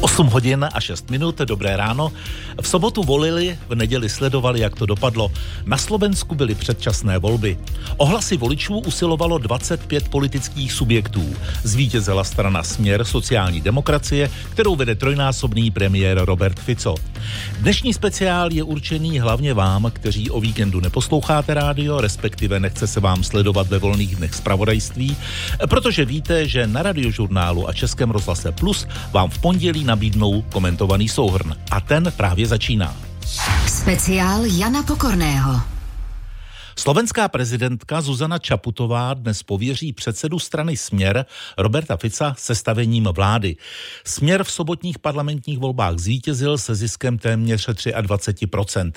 8 hodin a 6 minut, dobré ráno. V sobotu volili, v neděli sledovali, jak to dopadlo. Na Slovensku byly předčasné volby. Ohlasy voličů usilovalo 25 politických subjektů. Zvítězila strana Směr sociální demokracie, kterou vede trojnásobný premiér Robert Fico. Dnešní speciál je určený hlavně vám, kteří o víkendu neposloucháte rádio, respektive nechce se vám sledovat ve volných dnech zpravodajství, protože víte, že na radiožurnálu a Českém rozhlase Plus vám v pondělí nabídnou komentovaný souhrn. A ten právě začíná. Speciál Jana Pokorného. Slovenská prezidentka Zuzana Čaputová dnes pověří předsedu strany Směr Roberta Fica sestavením vlády. Směr v sobotních parlamentních volbách zvítězil se ziskem téměř 23%.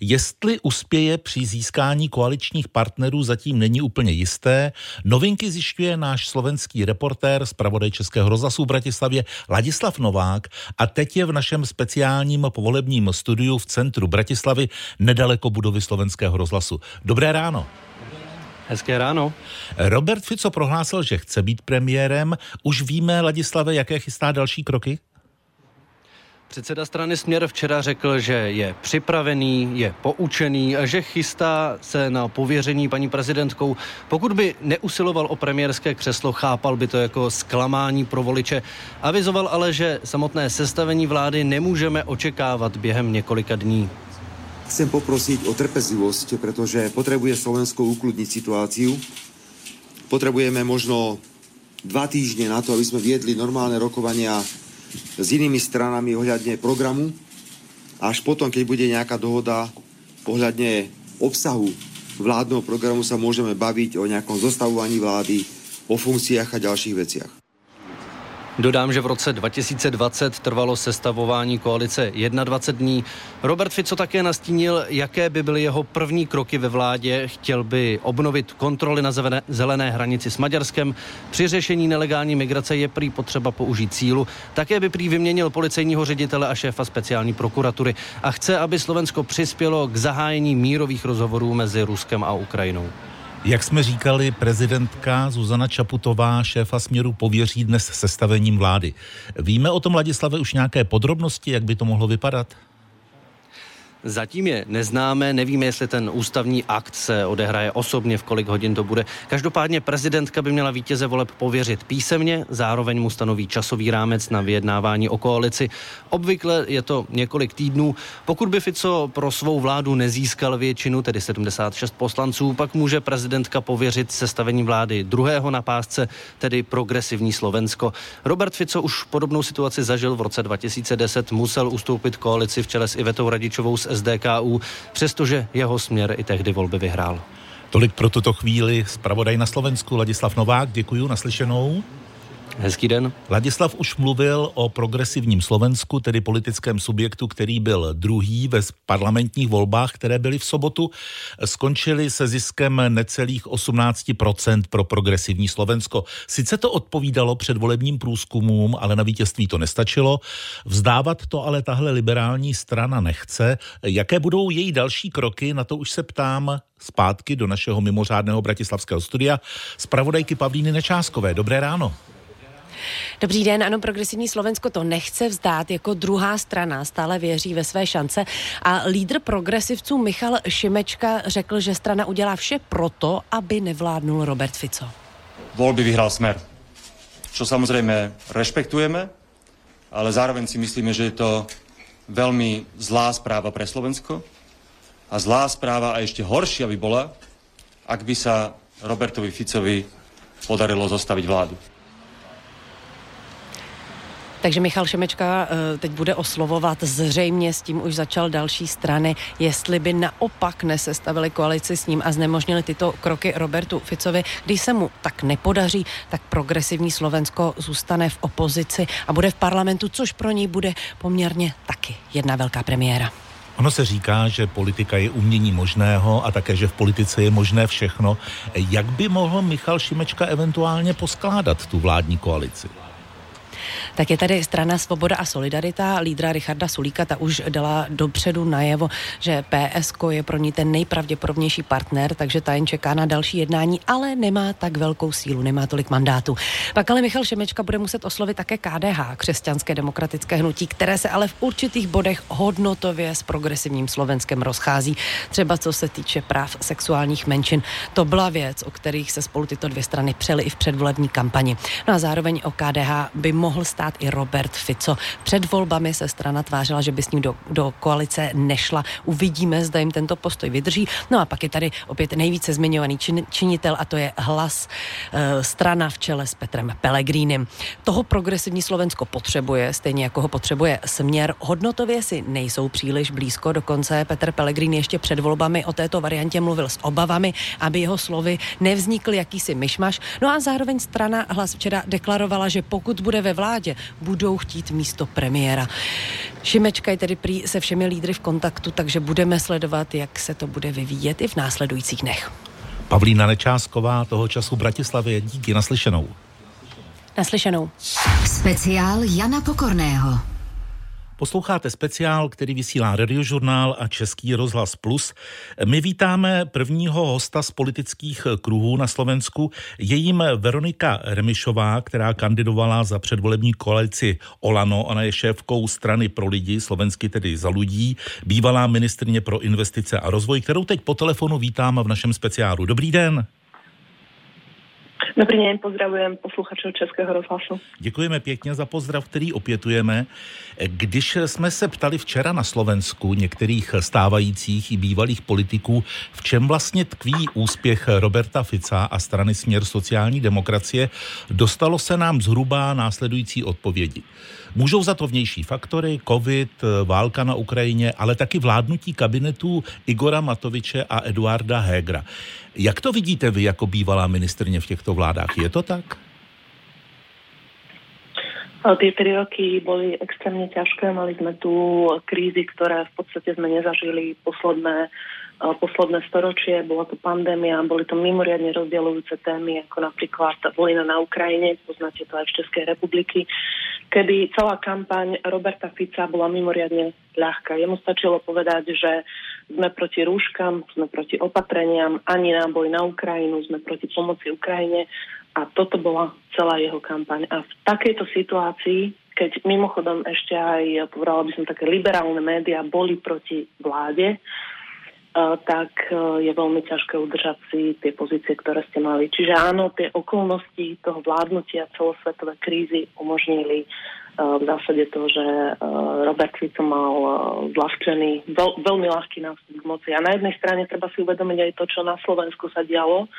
Jestli uspěje při získání koaličních partnerů zatím není úplně jisté. Novinky zjišťuje náš slovenský reportér z pravodej Českého rozhlasu v Bratislavě Ladislav Novák a teď je v našem speciálním povolebním studiu v centru Bratislavy nedaleko budovy slovenského rozhlasu. Dobré Dobré ráno. Hezké ráno. Robert Fico prohlásil, že chce být premiérem. Už víme, Ladislave, jaké chystá další kroky? Předseda strany Směr včera řekl, že je připravený, je poučený a že chystá se na pověření paní prezidentkou. Pokud by neusiloval o premiérské křeslo, chápal by to jako zklamání pro voliče. Avizoval ale, že samotné sestavení vlády nemůžeme očekávat během několika dní. Chcem poprosiť o trpezlivosť, pretože potrebuje Slovensko ukludniť situáciu. Potrebujeme možno dva týždne na to, aby sme viedli normálne rokovania s inými stranami ohľadne programu. Až potom, keď bude nejaká dohoda ohľadne obsahu vládneho programu, sa môžeme baviť o nejakom zostavovaní vlády, o funkciách a ďalších veciach. Dodám, že v roce 2020 trvalo sestavování koalice 21 dní. Robert Fico také nastínil, jaké by byly jeho první kroky ve vládě. Chtěl by obnovit kontroly na zelené hranici s Maďarskem. Při řešení nelegální migrace je prý potřeba použít sílu. Také by prý vyměnil policejního ředitele a šéfa speciální prokuratury. A chce, aby Slovensko přispělo k zahájení mírových rozhovorů mezi Ruskem a Ukrajinou. Jak jsme říkali, prezidentka Zuzana Čaputová šéfa směru pověří dnes sestavením vlády. Víme o tom, Ladislave, už nějaké podrobnosti, jak by to mohlo vypadat? Zatím je neznáme, nevíme, jestli ten ústavní akt se odehraje osobně, v kolik hodin to bude. Každopádně prezidentka by měla vítěze voleb pověřit písemně, zároveň mu stanoví časový rámec na vyjednávání o koalici. Obvykle je to několik týdnů. Pokud by Fico pro svou vládu nezískal většinu, tedy 76 poslanců, pak může prezidentka pověřit sestavení vlády druhého na pásce, tedy progresivní Slovensko. Robert Fico už podobnou situaci zažil v roce 2010, musel ustoupit koalici v čele s Ivetou Radičovou z SDKU, přestože jeho směr i tehdy volby vyhrál. Tolik pro tuto chvíli zpravodaj na Slovensku Ladislav Novák, děkuji, naslyšenou. Hezký den. Ladislav už mluvil o progresivním Slovensku, tedy politickém subjektu, který byl druhý ve parlamentních volbách, které byly v sobotu. Skončili se ziskem necelých 18% pro progresivní Slovensko. Sice to odpovídalo předvolebním průzkumům, ale na vítězství to nestačilo. Vzdávat to ale tahle liberální strana nechce. Jaké budou její další kroky, na to už se ptám zpátky do našeho mimořádného bratislavského studia. Zpravodajky Pavlíny Nečáskové. Dobré ráno. Dobrý den, ano, progresivní Slovensko to nechce vzdát jako druhá strana, stále věří ve své šance a lídr progresivců Michal Šimečka řekl, že strana udělá vše proto, aby nevládnul Robert Fico. Volby vyhrál smer, čo samozrejme rešpektujeme, ale zároveň si myslíme, že je to veľmi zlá správa pre Slovensko a zlá správa a ešte horšia by bola, ak by sa Robertovi Ficovi podarilo zostaviť vládu. Takže Michal Šemečka eh, teď bude oslovovat zřejmě, s tím už začal další strany, jestli by naopak nesestavili koalici s ním a znemožnili tyto kroky Robertu Ficovi. Když se mu tak nepodaří, tak progresivní Slovensko zůstane v opozici a bude v parlamentu, což pro ní bude poměrně taky jedna velká premiéra. Ono se říká, že politika je umění možného a také, že v politice je možné všechno. Jak by mohl Michal Šimečka eventuálně poskládat tu vládní koalici? Tak je tady strana Svoboda a Solidarita. Lídra Richarda Sulíka ta už dala dopředu najevo, že PSK je pro ní ten nejpravděpodobnější partner, takže ta jen čeká na další jednání, ale nemá tak velkou sílu, nemá tolik mandátů. Pak ale Michal Šemečka bude muset oslovit také KDH, křesťanské demokratické hnutí, které se ale v určitých bodech hodnotově s progresivním Slovenskem rozchází, třeba co se týče práv sexuálních menšin. To byla věc, o kterých se spolu tyto dvě strany přely i v předvolební kampani. No a zároveň o KDH by mohl stát i Robert Fico. Před volbami se strana tvářila, že by s ním do, do koalice nešla. Uvidíme, zda jim tento postoj vydrží. No a pak je tady opět nejvíce zmiňovaný čin, činitel a to je hlas e, strana v čele s Petrem Pelegrínem. Toho progresivní Slovensko potřebuje, stejně jako ho potřebuje směr. Hodnotově si nejsou příliš blízko, dokonce Petr Pelegrín ještě před volbami o této variantě mluvil s obavami, aby jeho slovy nevznikl jakýsi myšmaš. No a zároveň strana hlas včera deklarovala, že pokud bude ve vládě, budou chtít místo premiéra. Šimečka je tedy prý se všemi lídry v kontaktu, takže budeme sledovat, jak se to bude vyvíjet i v následujících dnech. Pavlína Nečásková toho času Bratislavě. Díky naslyšenou. Naslyšenou. Speciál Jana Pokorného. Posloucháte speciál, který vysílá Radiožurnál a Český rozhlas Plus. My vítáme prvního hosta z politických kruhů na Slovensku. Je jim Veronika Remišová, která kandidovala za předvolební koalici Olano. Ona je šéfkou strany pro lidi, slovensky tedy za lidí, bývalá ministrně pro investice a rozvoj, kterou teď po telefonu vítám v našem speciálu. Dobrý den. Dobrý den, pozdravujem posluchačů Českého rozhlasu. Děkujeme pěkně za pozdrav, který opětujeme. Když jsme se ptali včera na Slovensku některých stávajících i bývalých politiků, v čem vlastně tkví úspěch Roberta Fica a strany Směr sociální demokracie, dostalo se nám zhruba následující odpovědi. Můžou za to vnější faktory, covid, válka na Ukrajině, ale taky vládnutí kabinetů Igora Matoviče a Eduarda Hegra. Jak to vidíte vy jako bývalá ministrně v těchto vládách? Je to tak? Tie tri roky boli extrémne ťažké. Mali sme tu krízy, ktoré v podstate sme nezažili posledné, posledné storočie. Bola to pandémia, boli to mimoriadne rozdielujúce témy, ako napríklad vojna na Ukrajine, poznáte to aj v Českej republiky, kedy celá kampaň Roberta Fica bola mimoriadne ľahká. Jemu stačilo povedať, že sme proti rúškam, sme proti opatreniam, ani náboj na Ukrajinu, sme proti pomoci Ukrajine a toto bola celá jeho kampaň. A v takejto situácii, keď mimochodom ešte aj, povedala by som, také liberálne médiá boli proti vláde, tak uh, je veľmi ťažké udržať si tie pozície, ktoré ste mali. Čiže áno, tie okolnosti toho vládnutia celosvetové krízy umožnili uh, v zásade to, že Robert Fico mal zľahčený, veľ, veľmi ľahký nástup k moci. A na jednej strane treba si uvedomiť aj to, čo na Slovensku sa dialo,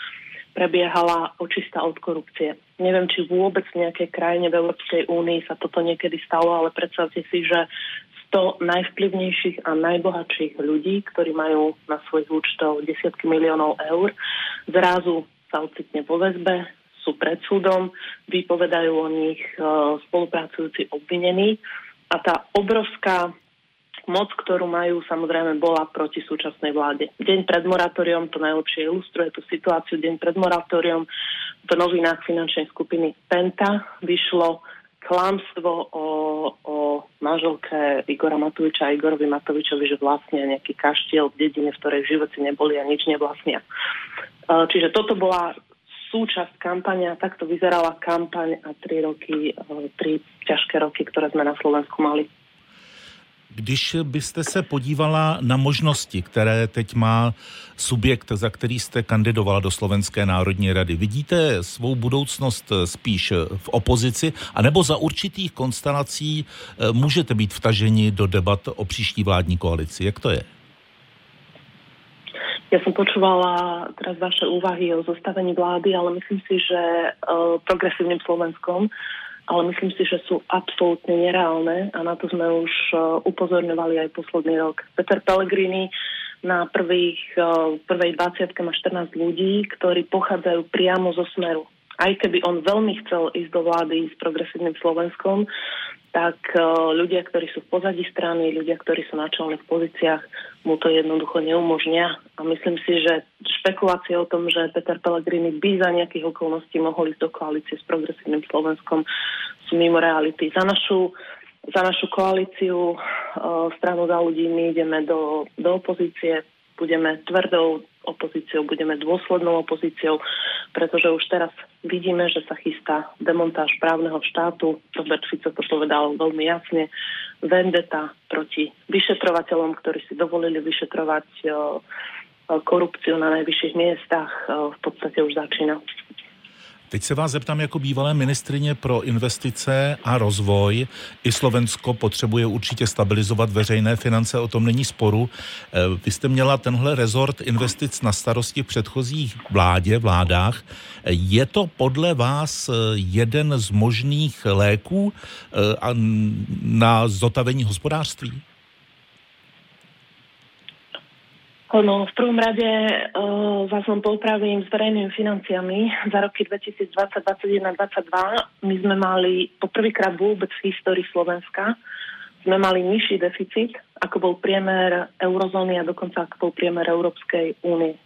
prebiehala očista od korupcie. Neviem, či vôbec v nejakej krajine v Európskej únii sa toto niekedy stalo, ale predstavte si, že 100 najvplyvnejších a najbohatších ľudí, ktorí majú na svojich účtov desiatky miliónov eur, zrazu sa ocitne vo väzbe, sú pred súdom, vypovedajú o nich uh, spolupracujúci obvinení a tá obrovská moc, ktorú majú, samozrejme bola proti súčasnej vláde. Deň pred moratóriom to najlepšie ilustruje tú situáciu. Deň pred moratóriom v novinách finančnej skupiny Penta vyšlo klamstvo o, o manželke Igora Matoviča a Igorovi Matovičovi, že vlastne nejaký kaštiel v dedine, v ktorej v živote neboli a nič nevlastnia. E, čiže toto bola súčasť kampania, takto vyzerala kampaň a tri roky, e, tri ťažké roky, ktoré sme na Slovensku mali. Když byste se podívala na možnosti, které teď má subjekt, za který jste kandidovala do Slovenské národní rady, vidíte svou budoucnost spíš v opozici, anebo za určitých konstelací eh, můžete být vtaženi do debat o příští vládní koalici? Jak to je? Ja som počúvala teraz vaše úvahy o zostavení vlády, ale myslím si, že uh, progresívnym Slovenskom ale myslím si, že sú absolútne nereálne a na to sme už e, upozorňovali aj posledný rok. Peter Pellegrini na prvých, e, prvej 20 má 14 ľudí, ktorí pochádzajú priamo zo smeru. Aj keby on veľmi chcel ísť do vlády s progresívnym Slovenskom, tak ľudia, ktorí sú v pozadí strany, ľudia, ktorí sú na čelných pozíciách, mu to jednoducho neumožnia. A myslím si, že špekulácie o tom, že Peter Pellegrini by za nejakých okolností mohol ísť do koalície s progresívnym Slovenskom, sú mimo reality. Za našu, za našu koalíciu stranu za ľudí my ideme do, do opozície, budeme tvrdou opozíciou, budeme dôslednou opozíciou, pretože už teraz vidíme, že sa chystá demontáž právneho štátu. Robert Fico to povedal veľmi jasne. Vendeta proti vyšetrovateľom, ktorí si dovolili vyšetrovať korupciu na najvyšších miestach, v podstate už začína. Teď se vás zeptám jako bývalé ministrině pro investice a rozvoj. I Slovensko potřebuje určitě stabilizovat veřejné finance, o tom není sporu. Eh, vy jste měla tenhle rezort investic na starosti v předchozích vládě, vládách. Je to podle vás eh, jeden z možných léků na zotavení hospodářství? No, v prvom rade uh, vás len poupravím s verejnými financiami. Za roky 2020, 2021, 2022 my sme mali poprvýkrát vôbec v histórii Slovenska sme mali nižší deficit, ako bol priemer eurozóny a dokonca ako bol priemer Európskej únie.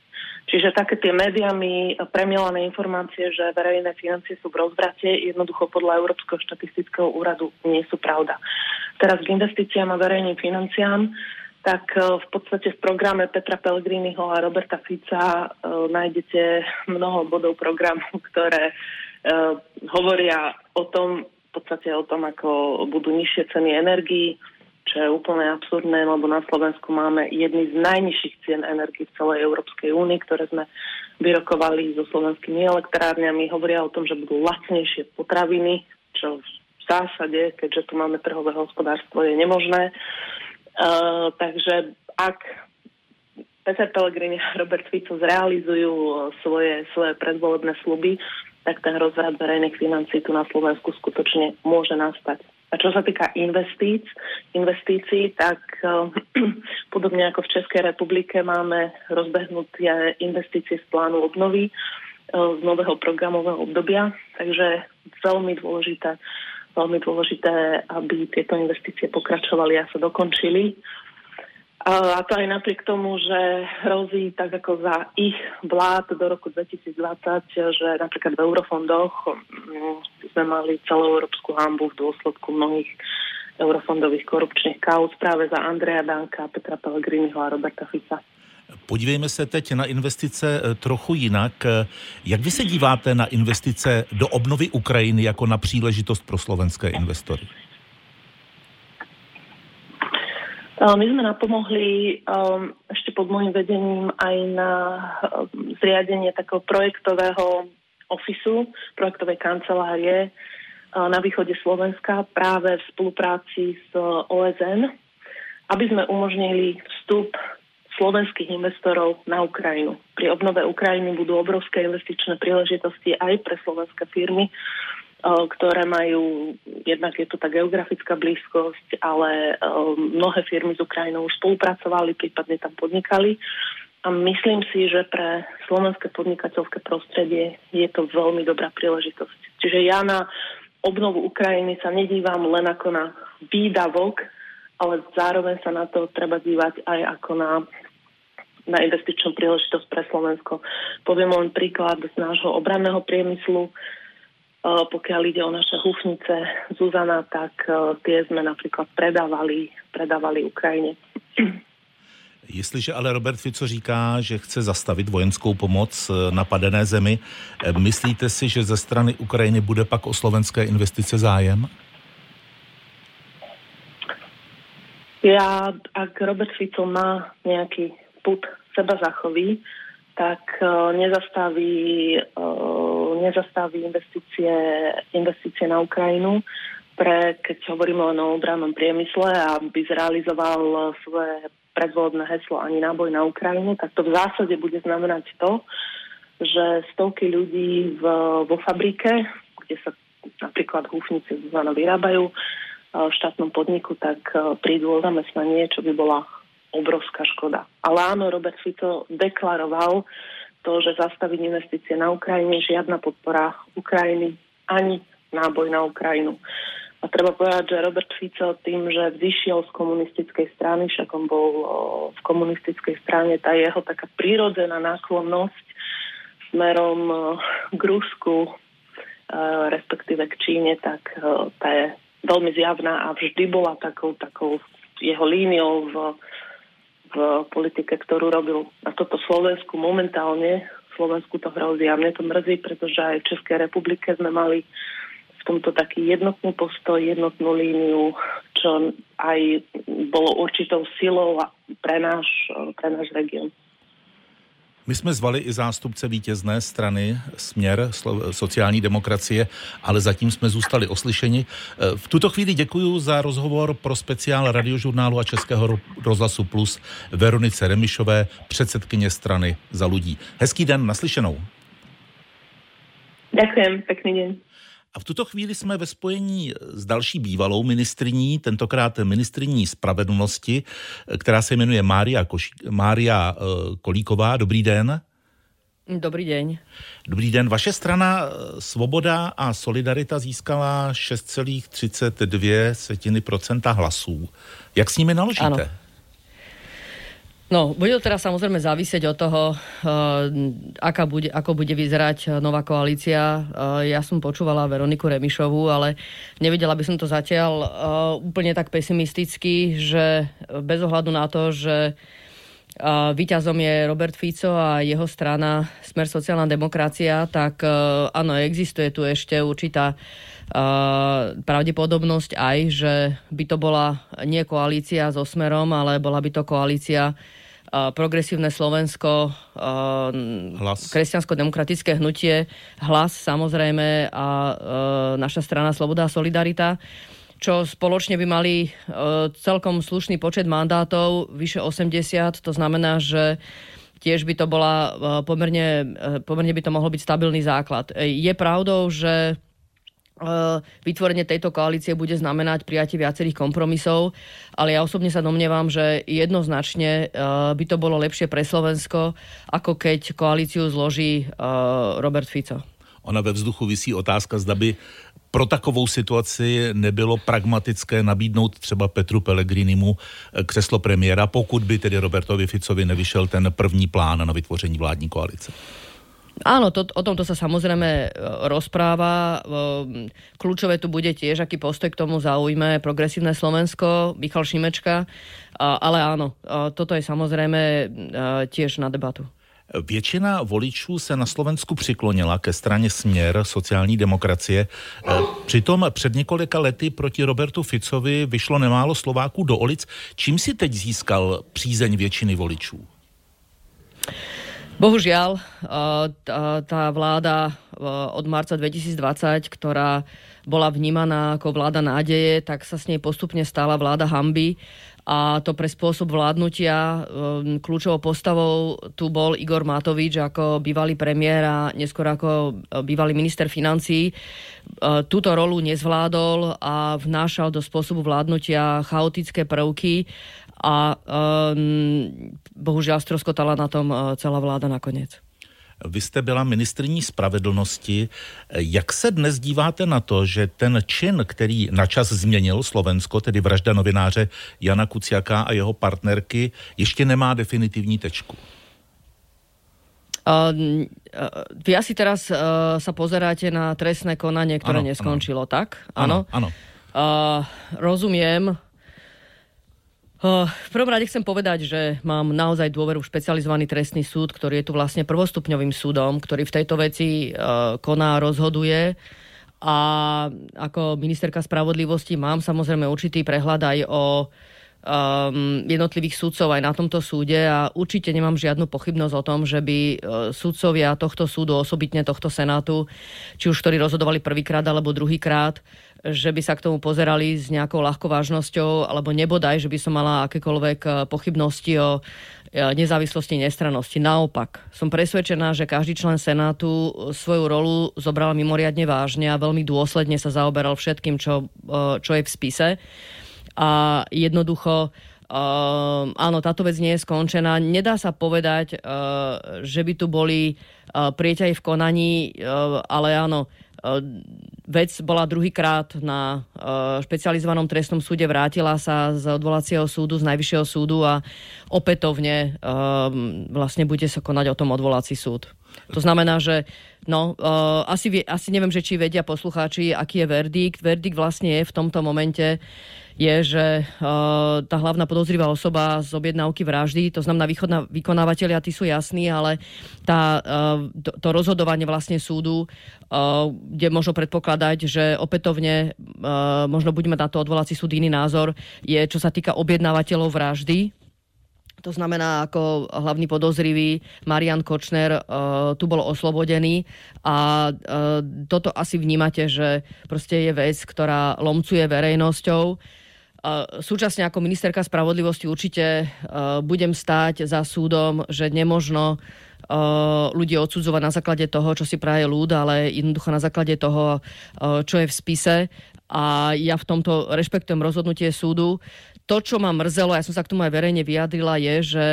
Čiže také tie médiami premielané informácie, že verejné financie sú v rozvrate, jednoducho podľa Európskeho štatistického úradu nie sú pravda. Teraz k investíciám a verejným financiám tak e, v podstate v programe Petra Pellegriniho a Roberta Fica uh, nájdete mnoho bodov programu, ktoré uh, hovoria o tom, v podstate o tom, ako budú nižšie ceny energií, čo je úplne absurdné, lebo na Slovensku máme jedny z najnižších cien energií v celej Európskej únii, ktoré sme vyrokovali so slovenskými elektrárňami. Hovoria o tom, že budú lacnejšie potraviny, čo v zásade, keďže tu máme trhové hospodárstvo, je nemožné. Uh, Uh, takže ak Peter Pellegrini a Robert Fico zrealizujú svoje, svoje predvolebné sluby, tak ten rozvrad verejných financí tu na Slovensku skutočne môže nastať. A čo sa týka investíc, investícií, tak uh, podobne ako v Českej republike máme rozbehnutie investície z plánu obnovy uh, z nového programového obdobia, takže veľmi dôležité veľmi dôležité, aby tieto investície pokračovali a sa dokončili. A to aj napriek tomu, že hrozí tak ako za ich vlád do roku 2020, že napríklad v eurofondoch mm, sme mali celú európsku hambu v dôsledku mnohých eurofondových korupčných kauz práve za Andreja Danka, Petra Pellegriniho a Roberta Fica. Podívejme se teď na investice eh, trochu jinak. Eh, jak vy se díváte na investice do obnovy Ukrajiny jako na příležitost pro slovenské investory? Eh, my sme napomohli um, pod môjim vedením aj na um, zriadenie takého projektového ofisu, projektovej kancelárie uh, na východe Slovenska práve v spolupráci s OSN, aby sme umožnili vstup slovenských investorov na Ukrajinu. Pri obnove Ukrajiny budú obrovské investičné príležitosti aj pre slovenské firmy, e, ktoré majú, jednak je to tá geografická blízkosť, ale e, mnohé firmy s Ukrajinou už spolupracovali, prípadne tam podnikali. A myslím si, že pre slovenské podnikateľské prostredie je to veľmi dobrá príležitosť. Čiže ja na obnovu Ukrajiny sa nedívam len ako na výdavok, ale zároveň sa na to treba dívať aj ako na na investičnú príležitosť pre Slovensko. Poviem len príklad z nášho obranného priemyslu. E, pokiaľ ide o naše hufnice Zuzana, tak e, tie sme napríklad predávali, predávali Ukrajine. Jestliže ale Robert Fico říká, že chce zastavit vojenskou pomoc e, napadené zemi, myslíte si, že ze strany Ukrajiny bude pak o slovenské investice zájem? Ja, ak Robert Fico má nejaký put seba zachoví, tak uh, nezastaví, uh, nezastaví investície, investície na Ukrajinu, pre, keď hovoríme o obrannom priemysle, aby zrealizoval svoje predvolebné heslo ani náboj na Ukrajinu, tak to v zásade bude znamenať to, že stovky ľudí v, vo fabrike, kde sa napríklad húfnice vyrábajú, v štátnom podniku, tak prídu o zamestnanie, čo by bola obrovská škoda. Ale áno, Robert Fico deklaroval to, že zastaviť investície na Ukrajine, žiadna podpora Ukrajiny, ani náboj na Ukrajinu. A treba povedať, že Robert Fico tým, že vzýšiel z komunistickej strany, však on bol v komunistickej strane, tá jeho taká prírodzená náklonnosť smerom k Rusku, o, respektíve k Číne, tak o, tá je veľmi zjavná a vždy bola takou, takou jeho líniou v, v politike, ktorú robil. A toto Slovensku momentálne, Slovensku to hrozí a mne to mrzí, pretože aj v Českej republike sme mali v tomto taký jednotný postoj, jednotnú líniu, čo aj bolo určitou silou pre náš, pre náš region. My jsme zvali i zástupce vítězné strany Směr sociální demokracie, ale zatím jsme zůstali oslyšeni. V tuto chvíli děkuji za rozhovor pro speciál radiožurnálu a Českého rozhlasu Plus Veronice Remišové, předsedkyně strany za lidí. Hezký den, naslyšenou. Děkujem, pěkný den. A v tuto chvíli jsme ve spojení s další bývalou ministriní, tentokrát ministriní spravedlnosti, která se jmenuje Mária, Koš- Mária uh, Kolíková. Dobrý den. Dobrý den. Dobrý den. Vaše strana Svoboda a Solidarita získala 6,32% hlasů. Jak s nimi naložíte? Ano. No, bude to teraz samozrejme závisieť od toho, uh, aká bude, ako bude vyzerať nová koalícia. Uh, ja som počúvala Veroniku Remišovú, ale nevidela by som to zatiaľ uh, úplne tak pesimisticky, že bez ohľadu na to, že uh, víťazom je Robert Fico a jeho strana Smer sociálna demokracia, tak uh, áno, existuje tu ešte určitá Uh, pravdepodobnosť aj, že by to bola nie koalícia so Smerom, ale bola by to koalícia progresívne Slovensko, kresťansko-demokratické hnutie, hlas samozrejme a naša strana Sloboda a Solidarita čo spoločne by mali celkom slušný počet mandátov, vyše 80, to znamená, že tiež by to bola pomerne, pomerne by to mohol byť stabilný základ. Je pravdou, že Eh, vytvorenie tejto koalície bude znamenať prijatie viacerých kompromisov, ale ja osobne sa domnievam, že jednoznačne eh, by to bolo lepšie pre Slovensko, ako keď koalíciu zloží eh, Robert Fico. Ona ve vzduchu vysí otázka, zda by pro takovou situaci nebylo pragmatické nabídnout třeba Petru Pellegrinimu křeslo premiéra, pokud by tedy Robertovi Ficovi nevyšel ten první plán na vytvoření vládní koalice. Áno, to, o tomto sa samozrejme e, rozpráva. E, kľúčové tu bude tiež, aký postoj k tomu zaujme progresívne Slovensko, Michal Šimečka, ale áno, e, toto je samozrejme tiež na debatu. Většina voličů se na Slovensku přiklonila ke straně Směr sociální demokracie. Přitom před několika lety proti Robertu Ficovi vyšlo nemálo Slováků do ulic. Čím si teď získal přízeň většiny voličů? Bohužiaľ, tá vláda od marca 2020, ktorá bola vnímaná ako vláda nádeje, tak sa s nej postupne stala vláda hamby a to pre spôsob vládnutia kľúčovou postavou tu bol Igor Matovič ako bývalý premiér a neskôr ako bývalý minister financí. Túto rolu nezvládol a vnášal do spôsobu vládnutia chaotické prvky a um, bohužel stroskotala na tom uh, celá vláda nakonec. Vy jste byla ministrní spravedlnosti. Jak se dnes díváte na to, že ten čin, který načas změnil Slovensko, tedy vražda novináře Jana Kuciaka a jeho partnerky, ještě nemá definitivní tečku? Uh, uh, vy asi teraz uh, sa pozeráte na trestné konanie, ktoré ano, neskončilo, ano. tak? Áno. Áno. Uh, rozumiem. V prvom rade chcem povedať, že mám naozaj dôveru v špecializovaný trestný súd, ktorý je tu vlastne prvostupňovým súdom, ktorý v tejto veci koná, rozhoduje. A ako ministerka spravodlivosti mám samozrejme určitý prehľad aj o um, jednotlivých súdcov aj na tomto súde a určite nemám žiadnu pochybnosť o tom, že by uh, súdcovia tohto súdu, osobitne tohto senátu, či už ktorí rozhodovali prvýkrát alebo druhýkrát, že by sa k tomu pozerali s nejakou ľahkou vážnosťou, alebo nebodaj, že by som mala akékoľvek uh, pochybnosti o uh, nezávislosti, nestrannosti. Naopak, som presvedčená, že každý člen Senátu svoju rolu zobral mimoriadne vážne a veľmi dôsledne sa zaoberal všetkým, čo, čo je v spise a jednoducho Uh, áno, táto vec nie je skončená. Nedá sa povedať, uh, že by tu boli uh, prieťahy v konaní, uh, ale áno, vec bola druhýkrát na špecializovanom trestnom súde, vrátila sa z odvolacieho súdu, z najvyššieho súdu a opätovne vlastne bude sa konať o tom odvolací súd. To znamená, že no, uh, asi, asi neviem, že či vedia poslucháči, aký je verdikt. Verdikt vlastne je v tomto momente je, že uh, tá hlavná podozrivá osoba z objednávky vraždy, to znamená východná, vykonávateľia, tí sú jasní, ale tá, uh, to, to rozhodovanie vlastne súdu, uh, kde možno predpokladať, že opätovne uh, možno budeme na to odvolací súd iný názor, je čo sa týka objednávateľov vraždy, to znamená, ako hlavný podozrivý Marian Kočner uh, tu bol oslobodený a uh, toto asi vnímate, že proste je vec, ktorá lomcuje verejnosťou súčasne ako ministerka spravodlivosti určite uh, budem stáť za súdom, že nemožno uh, ľudí odsudzovať na základe toho, čo si praje ľud, ale jednoducho na základe toho, uh, čo je v spise. A ja v tomto rešpektujem rozhodnutie súdu. To, čo ma mrzelo, ja som sa k tomu aj verejne vyjadrila, je, že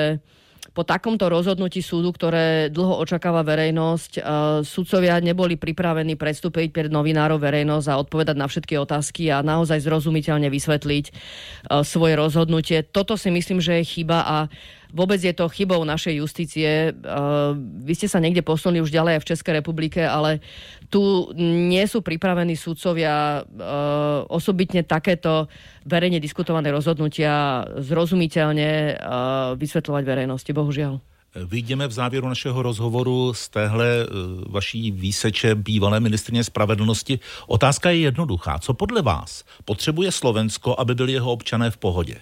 po takomto rozhodnutí súdu, ktoré dlho očakáva verejnosť, uh, sudcovia neboli pripravení predstúpiť pred novinárov verejnosť a odpovedať na všetky otázky a naozaj zrozumiteľne vysvetliť uh, svoje rozhodnutie. Toto si myslím, že je chyba a vôbec je to chybou našej justície. Vy ste sa niekde posunuli už ďalej v Českej republike, ale tu nie sú pripravení súdcovia osobitne takéto verejne diskutované rozhodnutia zrozumiteľne vysvetľovať verejnosti. Bohužiaľ. Vyjdeme v závěru našeho rozhovoru z téhle e, vaší výseče bývalé ministrně spravedlnosti. Otázka je jednoduchá. Co podle vás potřebuje Slovensko, aby byli jeho občané v pohodě?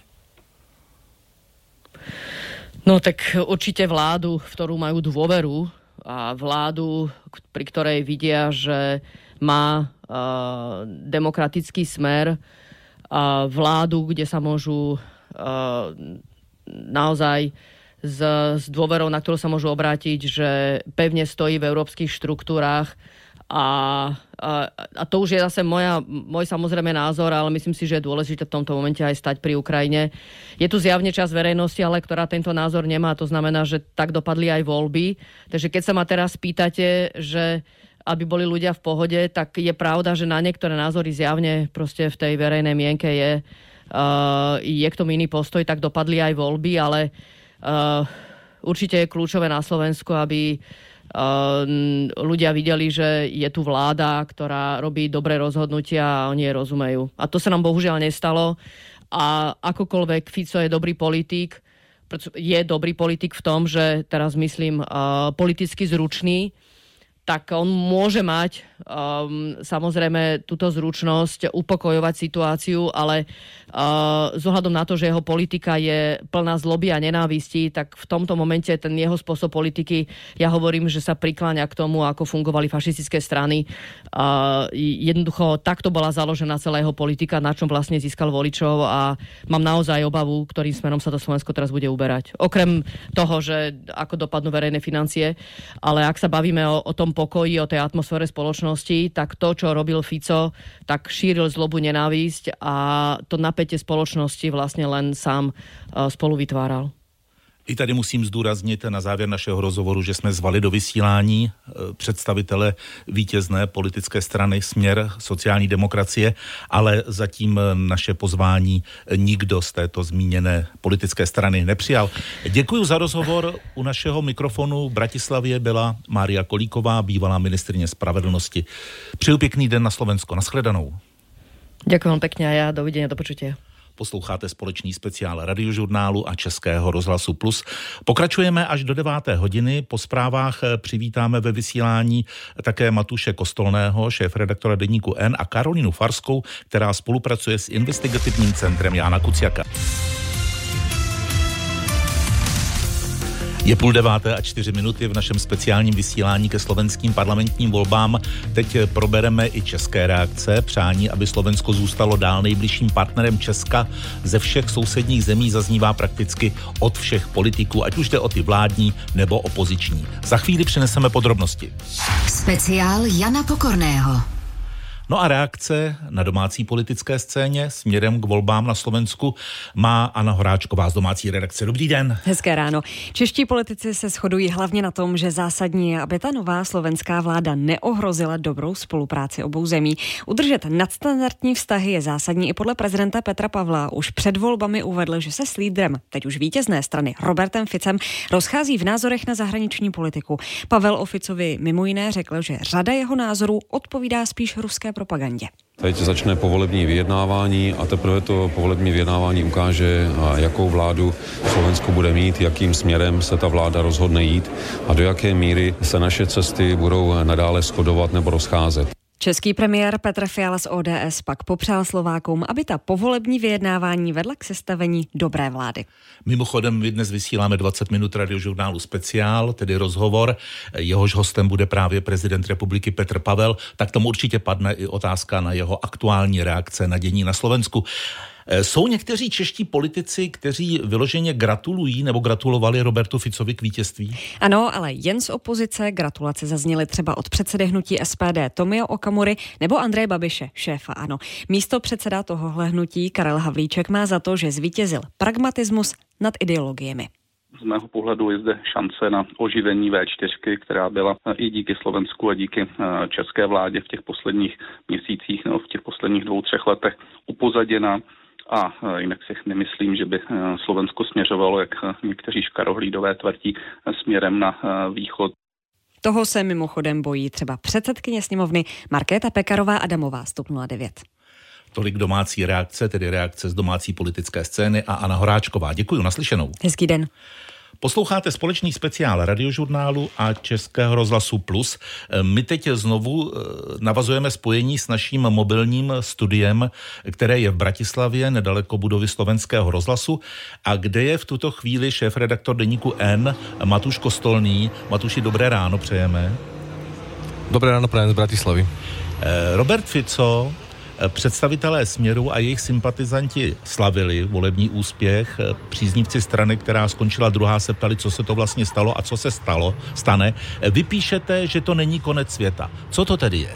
No tak určite vládu, v ktorú majú dôveru a vládu, pri ktorej vidia, že má uh, demokratický smer, a vládu, kde sa môžu uh, naozaj s, s dôverou, na ktorú sa môžu obrátiť, že pevne stojí v európskych štruktúrách a, a, a to už je zase moja, môj samozrejme názor, ale myslím si, že je dôležité v tomto momente aj stať pri Ukrajine. Je tu zjavne čas verejnosti, ale ktorá tento názor nemá. To znamená, že tak dopadli aj voľby. Takže keď sa ma teraz pýtate, že aby boli ľudia v pohode, tak je pravda, že na niektoré názory zjavne proste v tej verejnej mienke je, uh, je k tomu iný postoj, tak dopadli aj voľby, ale uh, určite je kľúčové na Slovensku, aby Ehm, ľudia videli, že je tu vláda, ktorá robí dobré rozhodnutia a oni je rozumejú. A to sa nám bohužiaľ nestalo. A akokoľvek Fico je dobrý politik, je dobrý politik v tom, že teraz myslím uh, politicky zručný, tak on môže mať um, samozrejme túto zručnosť upokojovať situáciu, ale uh, z na to, že jeho politika je plná zloby a nenávisti, tak v tomto momente ten jeho spôsob politiky, ja hovorím, že sa prikláňa k tomu, ako fungovali fašistické strany. Uh, jednoducho takto bola založená celá jeho politika, na čom vlastne získal voličov a mám naozaj obavu, ktorým smerom sa to Slovensko teraz bude uberať. Okrem toho, že ako dopadnú verejné financie, ale ak sa bavíme o, o tom pokoji, o tej atmosfére spoločnosti, tak to, čo robil Fico, tak šíril zlobu, nenávisť a to napätie spoločnosti vlastne len sám e, spolu vytváral. I tady musím zdůraznit na závěr našeho rozhovoru, že jsme zvali do vysílání eh, představitele vítězné politické strany Směr sociální demokracie, ale zatím naše pozvání nikdo z této zmíněné politické strany nepřijal. Děkuji za rozhovor. U našeho mikrofonu v Bratislavě byla Mária Kolíková, bývalá ministrině spravedlnosti. Přeju pěkný den na Slovensko. Naschledanou. Ďakujem pekne a ja dovidenia, do počutia. Posloucháte společný speciál radiožurnálu a Českého rozhlasu Plus. Pokračujeme až do 9. hodiny. Po zprávách přivítáme ve vysílání také Matuše Kostolného, šéf redaktora deníku N a Karolinu Farskou, která spolupracuje s investigativním centrem Jána Kuciaka. Je půl deváté a čtyři minuty v našem speciálním vysílání ke slovenským parlamentním volbám. Teď probereme i české reakce. Přání, aby Slovensko zůstalo dál nejbližším partnerem Česka ze všech sousedních zemí zaznívá prakticky od všech politiků, ať už jde o ty vládní nebo opoziční. Za chvíli přineseme podrobnosti. Speciál Jana Pokorného. No a reakce na domácí politické scéně směrem k volbám na Slovensku má Anna Horáčková z domácí redakce. Dobrý den. Hezké ráno. Čeští politici se shodují hlavně na tom, že zásadní je, aby ta nová slovenská vláda neohrozila dobrou spolupráci obou zemí. Udržet nadstandardní vztahy je zásadní i podle prezidenta Petra Pavla. Už před volbami uvedl, že se s lídrem, teď už vítězné strany, Robertem Ficem, rozchází v názorech na zahraniční politiku. Pavel Oficovi mimo jiné řekl, že řada jeho názorů odpovídá spíš ruské propagandě. Teď začne povolební vyjednávání a teprve to povolební vyjednávání ukáže, jakou vládu Slovensko bude mít, jakým směrem se ta vláda rozhodne jít a do jaké míry se naše cesty budou nadále shodovat nebo rozcházet. Český premiér Petr Fiala z ODS pak popřál Slovákům, aby ta povolební vyjednávání vedla k sestavení dobré vlády. Mimochodem, my dnes vysíláme 20 minut radiožurnálu Speciál, tedy rozhovor. Jehož hostem bude právě prezident republiky Petr Pavel, tak tomu určitě padne i otázka na jeho aktuální reakce na dění na Slovensku. Eh, jsou někteří čeští politici, kteří vyloženě gratulují nebo gratulovali Robertu Ficovi k vítězství? Ano, ale jen z opozice gratulace zazněly třeba od předsedy hnutí SPD Tomio Okamury nebo Andreje Babiše, šéfa ANO. Místo předseda tohohle hnutí Karel Havlíček má za to, že zvítězil pragmatismus nad ideologiemi z mého pohledu je zde šance na oživení V4, která byla i díky Slovensku a díky eh, české vládě v těch posledních měsících nebo v těch posledních dvou, třech letech upozaděna. A e, jinak si nemyslím, že by e, Slovensko směřovalo, jak e, někteří škarohlídové tvrdí, směrem na východ. Toho se mimochodem bojí třeba předsedkyně sněmovny Markéta Pekarová Adamová z 09. Tolik domácí reakce, tedy reakce z domácí politické scény a Anna Horáčková. Děkuji, naslyšenou. Hezký den. Posloucháte společný speciál radiožurnálu a Českého rozhlasu Plus. My teď znovu eh, navazujeme spojení s naším mobilním studiem, které je v Bratislavě, nedaleko budovy slovenského rozhlasu a kde je v tuto chvíli šéf-redaktor deníku N Matuš Kostolný. Matuši, dobré ráno přejeme. Dobré ráno prajem z Bratislavy. Eh, Robert Fico Představitelé směru a jejich sympatizanti slavili volební úspěch. Příznivci strany, která skončila druhá, se ptali, co se to vlastně stalo a co se stalo, stane. Vypíšete, že to není konec světa. Co to tedy je?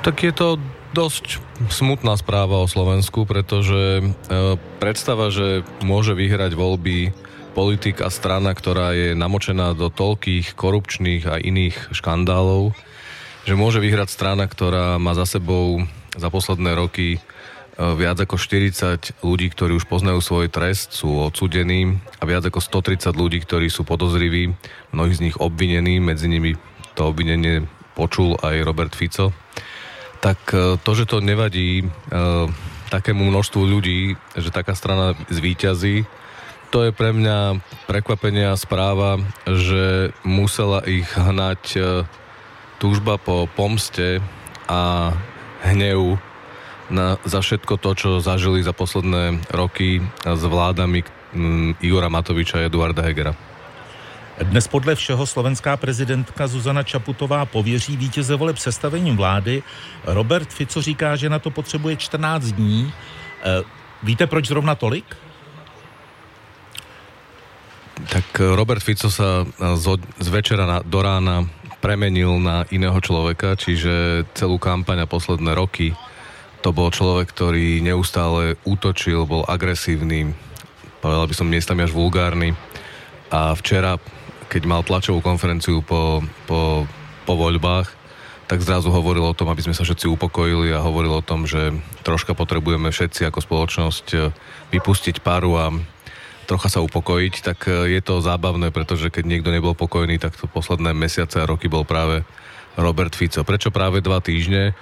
Tak je to dosť smutná správa o Slovensku, pretože e, predstava, že môže vyhrať voľby politik a strana, ktorá je namočená do toľkých korupčných a iných škandálov, že môže vyhrať strana, ktorá má za sebou za posledné roky e, viac ako 40 ľudí, ktorí už poznajú svoj trest, sú odsudení a viac ako 130 ľudí, ktorí sú podozriví, mnohí z nich obvinení, medzi nimi to obvinenie počul aj Robert Fico. Tak e, to, že to nevadí e, takému množstvu ľudí, že taká strana zvíťazí, to je pre mňa prekvapenie a správa, že musela ich hnať túžba po pomste a hnevu na, za všetko to, čo zažili za posledné roky s vládami m, Igora Matoviča a Eduarda Hegera. Dnes podle všeho slovenská prezidentka Zuzana Čaputová pověří vítěze voleb sestavením vlády. Robert Fico říká, že na to potřebuje 14 dní. E, víte, proč zrovna tolik? Tak Robert Fico sa z, z večera na, do rána premenil na iného človeka, čiže celú kampaň a posledné roky to bol človek, ktorý neustále útočil, bol agresívny, povedal by som miestami až vulgárny. A včera, keď mal tlačovú konferenciu po, po, po voľbách, tak zrazu hovoril o tom, aby sme sa všetci upokojili a hovoril o tom, že troška potrebujeme všetci ako spoločnosť vypustiť paru a trocha sa upokojiť, tak e, je to zábavné, pretože keď niekto nebol pokojný, tak to posledné mesiace a roky bol práve Robert Fico. Prečo práve dva týždne?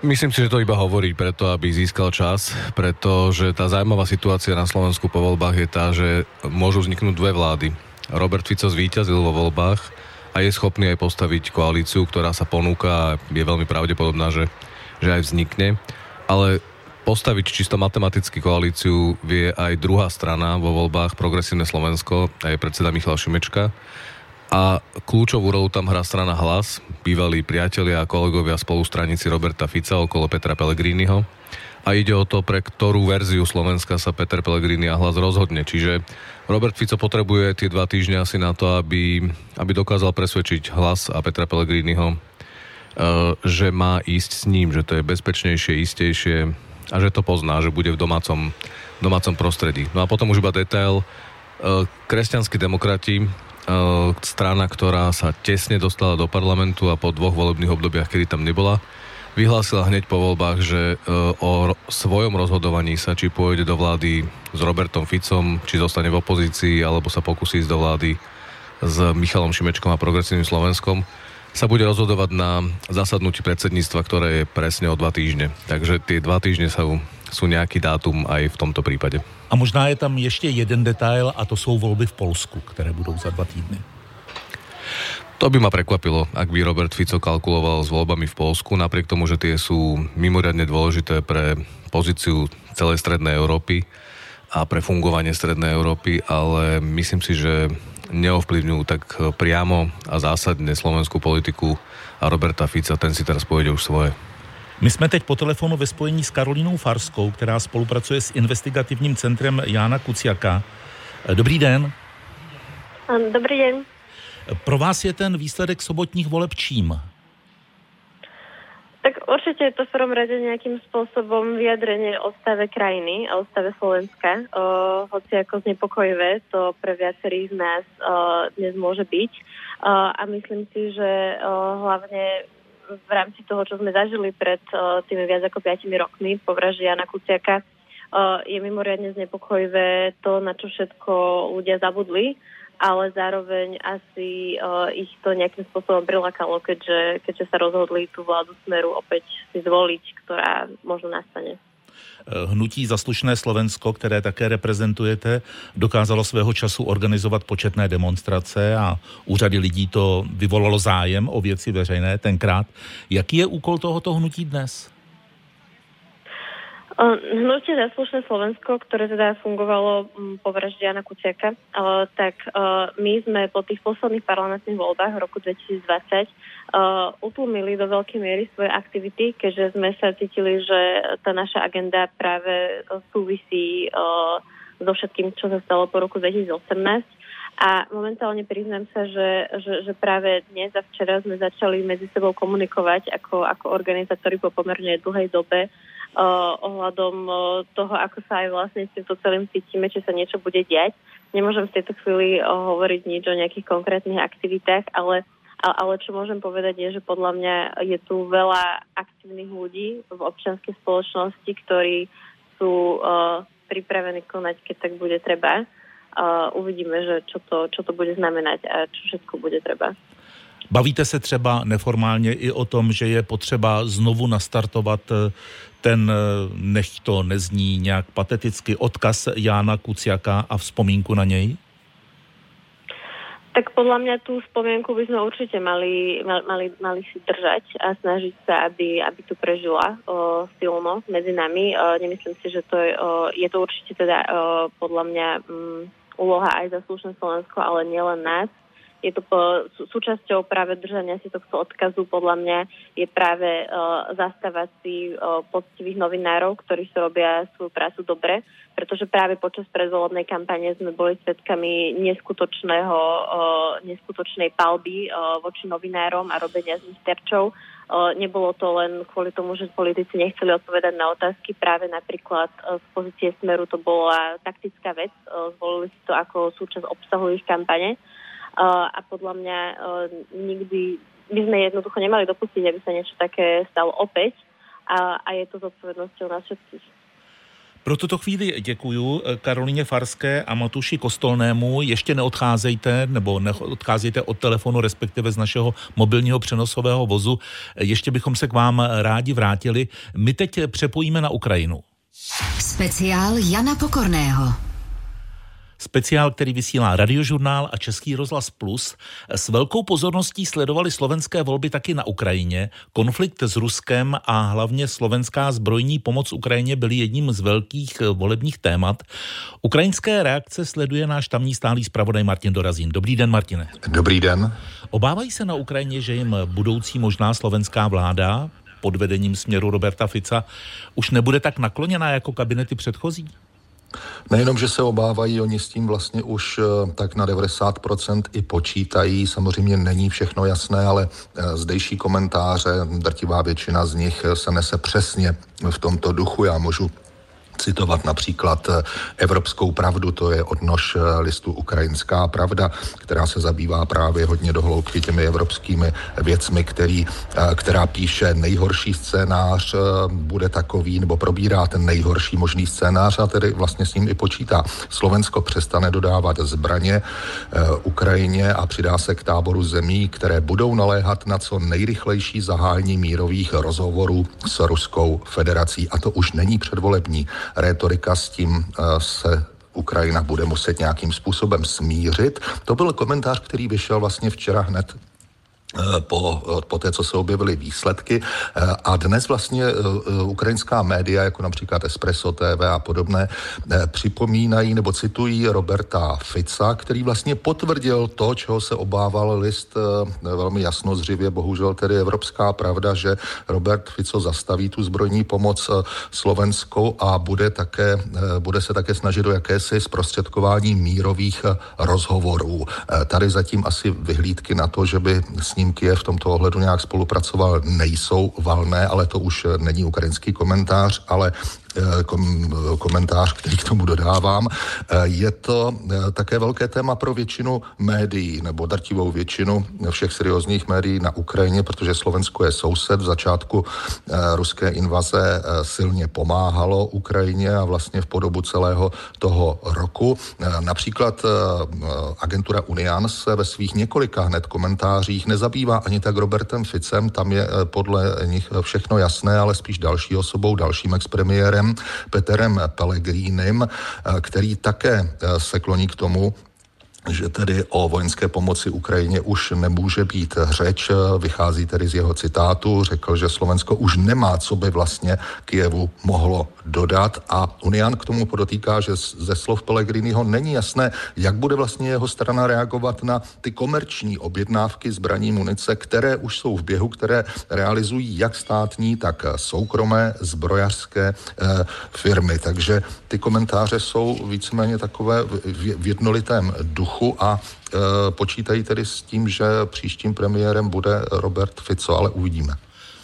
Myslím si, že to iba hovorí preto, aby získal čas, pretože tá zaujímavá situácia na Slovensku po voľbách je tá, že môžu vzniknúť dve vlády. Robert Fico zvíťazil vo voľbách a je schopný aj postaviť koalíciu, ktorá sa ponúka a je veľmi pravdepodobná, že, že aj vznikne. Ale postaviť čisto matematicky koalíciu vie aj druhá strana vo voľbách Progresívne Slovensko, aj predseda Michal Šimečka. A kľúčovú rolu tam hrá strana Hlas, bývalí priatelia a kolegovia spolustranici Roberta Fica okolo Petra Pellegriniho. A ide o to, pre ktorú verziu Slovenska sa Peter Pellegrini a Hlas rozhodne. Čiže Robert Fico potrebuje tie dva týždne asi na to, aby, aby dokázal presvedčiť Hlas a Petra Pellegriniho, že má ísť s ním, že to je bezpečnejšie, istejšie a že to pozná, že bude v domácom, domácom prostredí. No a potom už iba detail. Kresťanskí demokrati, strana, ktorá sa tesne dostala do parlamentu a po dvoch volebných obdobiach, kedy tam nebola, vyhlásila hneď po voľbách, že o svojom rozhodovaní sa, či pôjde do vlády s Robertom Ficom, či zostane v opozícii, alebo sa pokusí ísť do vlády s Michalom Šimečkom a Progresívnym Slovenskom, sa bude rozhodovať na zasadnutí predsedníctva, ktoré je presne o dva týždne. Takže tie dva týždne sú, sú nejaký dátum aj v tomto prípade. A možná je tam ještě jeden detail a to jsou volby v Polsku, které budou za dva týdny. To by ma prekvapilo, ak by Robert Fico kalkuloval s voľbami v Polsku, napriek tomu, že tie sú mimoriadne dôležité pre pozíciu celej Strednej Európy a pre fungovanie Strednej Európy, ale myslím si, že neovplyvňujú tak eh, priamo a zásadne slovenskú politiku a Roberta Fica, ten si teraz pojede už svoje. My jsme teď po telefonu ve spojení s Karolínou Farskou, která spolupracuje s investigativním centrem Jána Kuciaka. Eh, dobrý den. Dobrý den. Pro vás je ten výsledek sobotních voleb čím? Tak určite je to v prvom rade nejakým spôsobom vyjadrenie o stave krajiny a o stave Slovenska. O, hoci ako znepokojivé to pre viacerých z nás o, dnes môže byť. O, a myslím si, že o, hlavne v rámci toho, čo sme zažili pred o, tými viac ako 5 rokmi po vražde Jana Kuciaka, o, je mimoriadne znepokojivé to, na čo všetko ľudia zabudli ale zároveň asi uh, ich to nejakým spôsobom prilakalo, keďže, keďže sa rozhodli tú vládu Smeru opäť si zvoliť, ktorá možno nastane. Eh, hnutí Zaslušné Slovensko, které také reprezentujete, dokázalo svého času organizovat početné demonstrace a úřady lidí to vyvolalo zájem o věci veřejné tenkrát. Jaký je úkol tohoto hnutí dnes? Hnutie Zaslušné Slovensko, ktoré teda fungovalo po vražde Jana Kuciaka, tak my sme po tých posledných parlamentných voľbách v roku 2020 utlumili do veľkej miery svoje aktivity, keďže sme sa cítili, že tá naša agenda práve súvisí so všetkým, čo sa stalo po roku 2018. A momentálne priznám sa, že, že, že práve dnes a včera sme začali medzi sebou komunikovať ako, ako organizátori po pomerne dlhej dobe uh, ohľadom uh, toho, ako sa aj vlastne s týmto celým cítime, či sa niečo bude diať. Nemôžem v tejto chvíli uh, hovoriť nič o nejakých konkrétnych aktivitách, ale, ale, čo môžem povedať je, že podľa mňa je tu veľa aktívnych ľudí v občianskej spoločnosti, ktorí sú uh, pripravení konať, keď tak bude treba. Uh, uvidíme, že čo to, čo to bude znamenať a čo všetko bude treba. Bavíte se třeba neformálně i o tom, že je potřeba znovu nastartovat ten, eh, nech to nezní nějak pateticky, odkaz Jána Kuciaka a vzpomínku na něj? Tak podľa mňa tú spomienku by sme určite mali, mali, mali si držať a snažiť sa, aby, aby tu prežila o, silno medzi nami. O, nemyslím si, že to je, o, je to určite teda o, podľa mňa um, úloha aj za slušné Slovensko, ale nielen nás je to po, sú, súčasťou práve držania si tohto odkazu podľa mňa je práve uh, zastávať si uh, poctivých novinárov, ktorí si robia svoju prácu dobre, pretože práve počas predvolebnej kampane sme boli svetkami neskutočného, uh, neskutočnej palby uh, voči novinárom a robenia z nich terčov. Uh, nebolo to len kvôli tomu, že politici nechceli odpovedať na otázky. Práve napríklad uh, z pozície Smeru to bola taktická vec. Uh, zvolili si to ako súčasť obsahu ich kampane a podľa mňa nikdy by sme jednoducho nemali dopustiť, aby sa niečo také stalo opäť a, a je to zodpovednosťou nás všetkých. Pro tuto chvíli děkuju e, Karolíně Farské a Matuši Kostolnému. Ještě neodcházejte, nebo neodcházejte od telefonu, respektive z našeho mobilního přenosového vozu. Ještě bychom se k vám rádi vrátili. My teď přepojíme na Ukrajinu. Speciál Jana Pokorného. Speciál, který vysílá Radiožurnál a Český rozhlas Plus, s velkou pozorností sledovali slovenské volby taky na Ukrajině. Konflikt s Ruskem a hlavně slovenská zbrojní pomoc Ukrajině byly jedním z velkých eh, volebních témat. Ukrajinské reakce sleduje náš tamní stálý zpravodaj Martin Dorazín. Dobrý den, Martine. Dobrý den. Obávají se na Ukrajině, že jim budoucí možná slovenská vláda pod vedením směru Roberta Fica už nebude tak nakloněná jako kabinety předchozí? Nejenom, že se obávají, oni s tím vlastně už eh, tak na 90% i počítají. Samozřejmě není všechno jasné, ale eh, zdejší komentáře, drtivá většina z nich se nese přesně v tomto duchu. Já můžu citovat například eh, Evropskou pravdu, to je odnož eh, listu Ukrajinská pravda, která se zabývá právě hodně dohloubky těmi evropskými věcmi, který, eh, která píše nejhorší scénář bude takový, nebo probírá ten nejhorší možný scénář a tedy vlastně s ním i počítá. Slovensko přestane dodávat zbraně Ukrajině a přidá se k táboru zemí, které budou naléhat na co nejrychlejší zahájení mírových rozhovorů s Ruskou federací. A to už není předvolební rétorika s tím eh, se Ukrajina bude muset nějakým způsobem smířit. To byl komentář, který vyšel vlastně včera hned po, po té, co se objevily výsledky. Eh, a dnes vlastně eh, ukrajinská média, jako například Espresso TV a podobné, připomínají nebo citují Roberta Fica, který vlastně potvrdil to, čeho se obával list velmi jasno zřivě, bohužel tedy Evropská pravda, že Robert Fico zastaví tu zbrojní pomoc Slovenskou a bude, také, bude se také snažit o jakési zprostředkování mírových rozhovorů. Tady zatím asi vyhlídky na to, že by s ním Kiev v tomto ohledu nějak spolupracoval, nejsou valné, ale to už není ukrajinský komentář, ale Eh, komentář, který k tomu dodávám. Eh, je to eh, také velké téma pro většinu médií, nebo drtivou většinu všech seriózních médií na Ukrajině, protože Slovensko je soused. V začátku ruské invaze silně pomáhalo Ukrajině a vlastně v podobu celého toho roku. Například agentura Unian se ve svých několika hned komentářích nezabývá ani tak Robertem Ficem, tam je podle nich všechno jasné, ale spíš další osobou, dalším expremiérem Peterem Pellegrinem, eh, který také eh, se kloní k tomu, že tedy o vojenské pomoci Ukrajině už nemůže být řeč. Vychází tedy z jeho citátu. Řekl, že Slovensko už nemá, co by vlastně Kijevu mohlo dodat. A Unian k tomu podotýká, že ze slov Pellegriniho není jasné, jak bude vlastně jeho strana reagovat na ty komerční objednávky zbraní munice, které už jsou v běhu, které realizují jak státní, tak soukromé zbrojařské eh, firmy. Takže ty komentáře jsou víceméně takové v, v jednolitém duchu duchu a e, počítají tedy s tím, že příštím premiérem bude Robert Fico, ale uvidíme.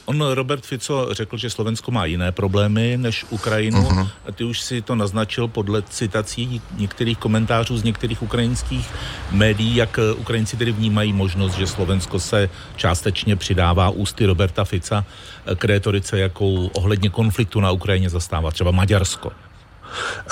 On, Robert Fico, řekl, že Slovensko má jiné problémy než Ukrajinu. Uh-huh. A ty už si to naznačil podle citací některých komentářů z některých ukrajinských médií, jak Ukrajinci tedy vnímají možnost, že Slovensko se částečně přidává ústy Roberta Fica k rétorice, jakou ohledně konfliktu na Ukrajině zastává třeba Maďarsko.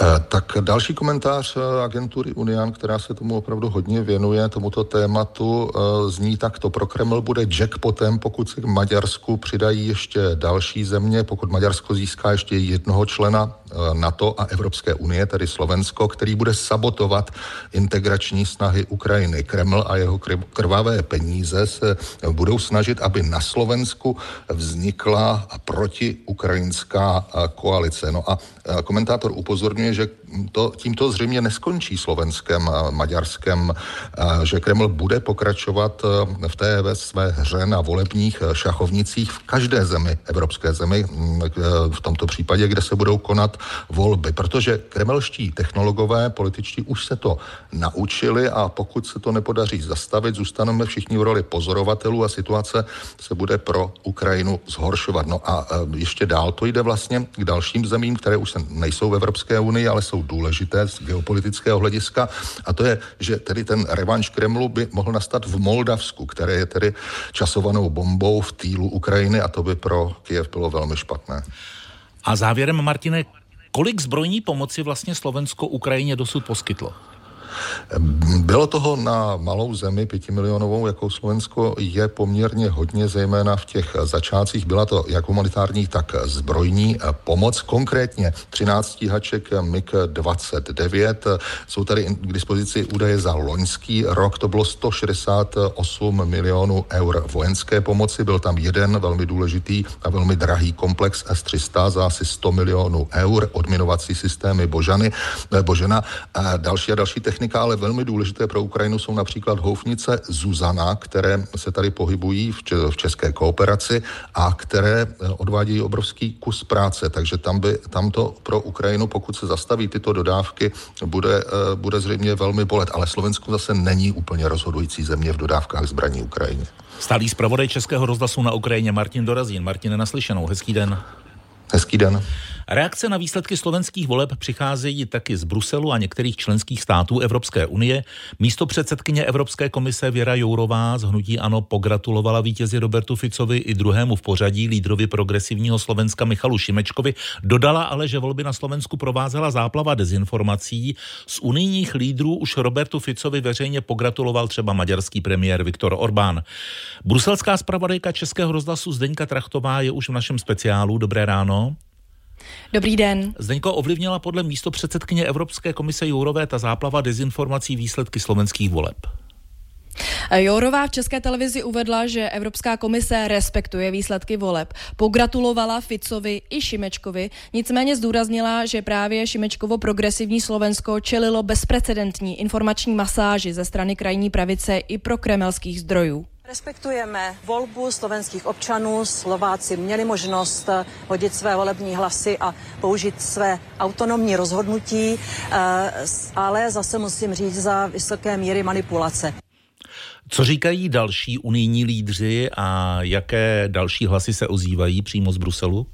Eh, tak další komentář eh, agentury Unian, která se tomu opravdu hodně věnuje, tomuto tématu, eh, zní takto. Pro Kreml bude jackpotem, pokud se k Maďarsku přidají ještě další země, pokud Maďarsko získá ještě jednoho člena NATO a Evropské unie, tedy Slovensko, který bude sabotovat integrační snahy Ukrajiny. Kreml a jeho krvavé peníze se budou snažit, aby na Slovensku vznikla protiukrajinská koalice. No a komentátor upozorňuje, že to, tímto zřejmě neskončí slovenskem a maďarskem, že Kreml bude pokračovat e, v té ve své hře na volebních e, šachovnicích v každé zemi, evropské zemi, e, v tomto případě, kde se budou konat volby, protože kremelští technologové, političtí už se to naučili a pokud se to nepodaří zastavit, zůstaneme všichni v roli pozorovatelů a situace se bude pro Ukrajinu zhoršovat. No a ještě dál to jde vlastně k dalším zemím, které už nejsou v Evropské unii, ale jsou důležité z geopolitického hlediska. A to je, že tedy ten revanš Kremlu by mohl nastat v Moldavsku, které je tedy časovanou bombou v týlu Ukrajiny a to by pro Kiev bylo velmi špatné. A závěrem, Martine, kolik zbrojní pomoci vlastně Slovensko Ukrajině dosud poskytlo? Bylo toho na malou zemi, pětimilionovou, jako Slovensko, je poměrně hodně, zejména v těch začátcích. Byla to jak humanitární, tak zbrojní pomoc. Konkrétně 13 stíhaček MiG-29. Jsou tady k dispozici údaje za loňský rok. To bylo 168 milionů eur vojenské pomoci. Byl tam jeden velmi důležitý a velmi drahý komplex S-300 za asi 100 milionů eur. Odminovací systémy Božany, Božena. A další a další techniky technika, ale velmi důležité pro Ukrajinu jsou například houfnice Zuzana, které se tady pohybují v české kooperaci a které odvádějí obrovský kus práce. Takže tam, by, tam to pro Ukrajinu, pokud se zastaví tyto dodávky, bude, bude zřejmě velmi bolet. Ale Slovensko zase není úplně rozhodující země v dodávkách zbraní Ukrajině. Stálý zpravodaj Českého rozhlasu na Ukrajině Martin Dorazín. Martin, naslyšenou. Hezký den. Hezký den. Reakce na výsledky slovenských voleb přicházejí taky z Bruselu a některých členských států Evropské unie. Místo předsedkyně Evropské komise Věra Jourová z Hnutí Ano pogratulovala vítězi Robertu Ficovi i druhému v pořadí lídrovi progresivního Slovenska Michalu Šimečkovi. Dodala ale, že volby na Slovensku provázela záplava dezinformací. Z unijních lídrů už Robertu Ficovi veřejně pogratuloval třeba maďarský premiér Viktor Orbán. Bruselská zpravodajka Českého rozhlasu Zdeňka Trachtová je už v našem speciálu. Dobré ráno. Dobrý den. Zdeňko ovlivnila podle místo předsedkyně Evropské komise Jourové ta záplava dezinformací výsledky slovenských voleb. Jourová v České televizi uvedla, že Evropská komise respektuje výsledky voleb. Pogratulovala Ficovi i Šimečkovi, nicméně zdůraznila, že právě Šimečkovo progresivní Slovensko čelilo bezprecedentní informační masáži ze strany krajní pravice i pro kremelských zdrojů. Respektujeme volbu slovenských občanů. Slováci měli možnost eh, hodit své volební hlasy a použít své autonomní rozhodnutí, eh, ale zase musím říct za vysoké míry manipulace. Co říkají další unijní lídři a jaké další hlasy se ozývají přímo z Bruselu?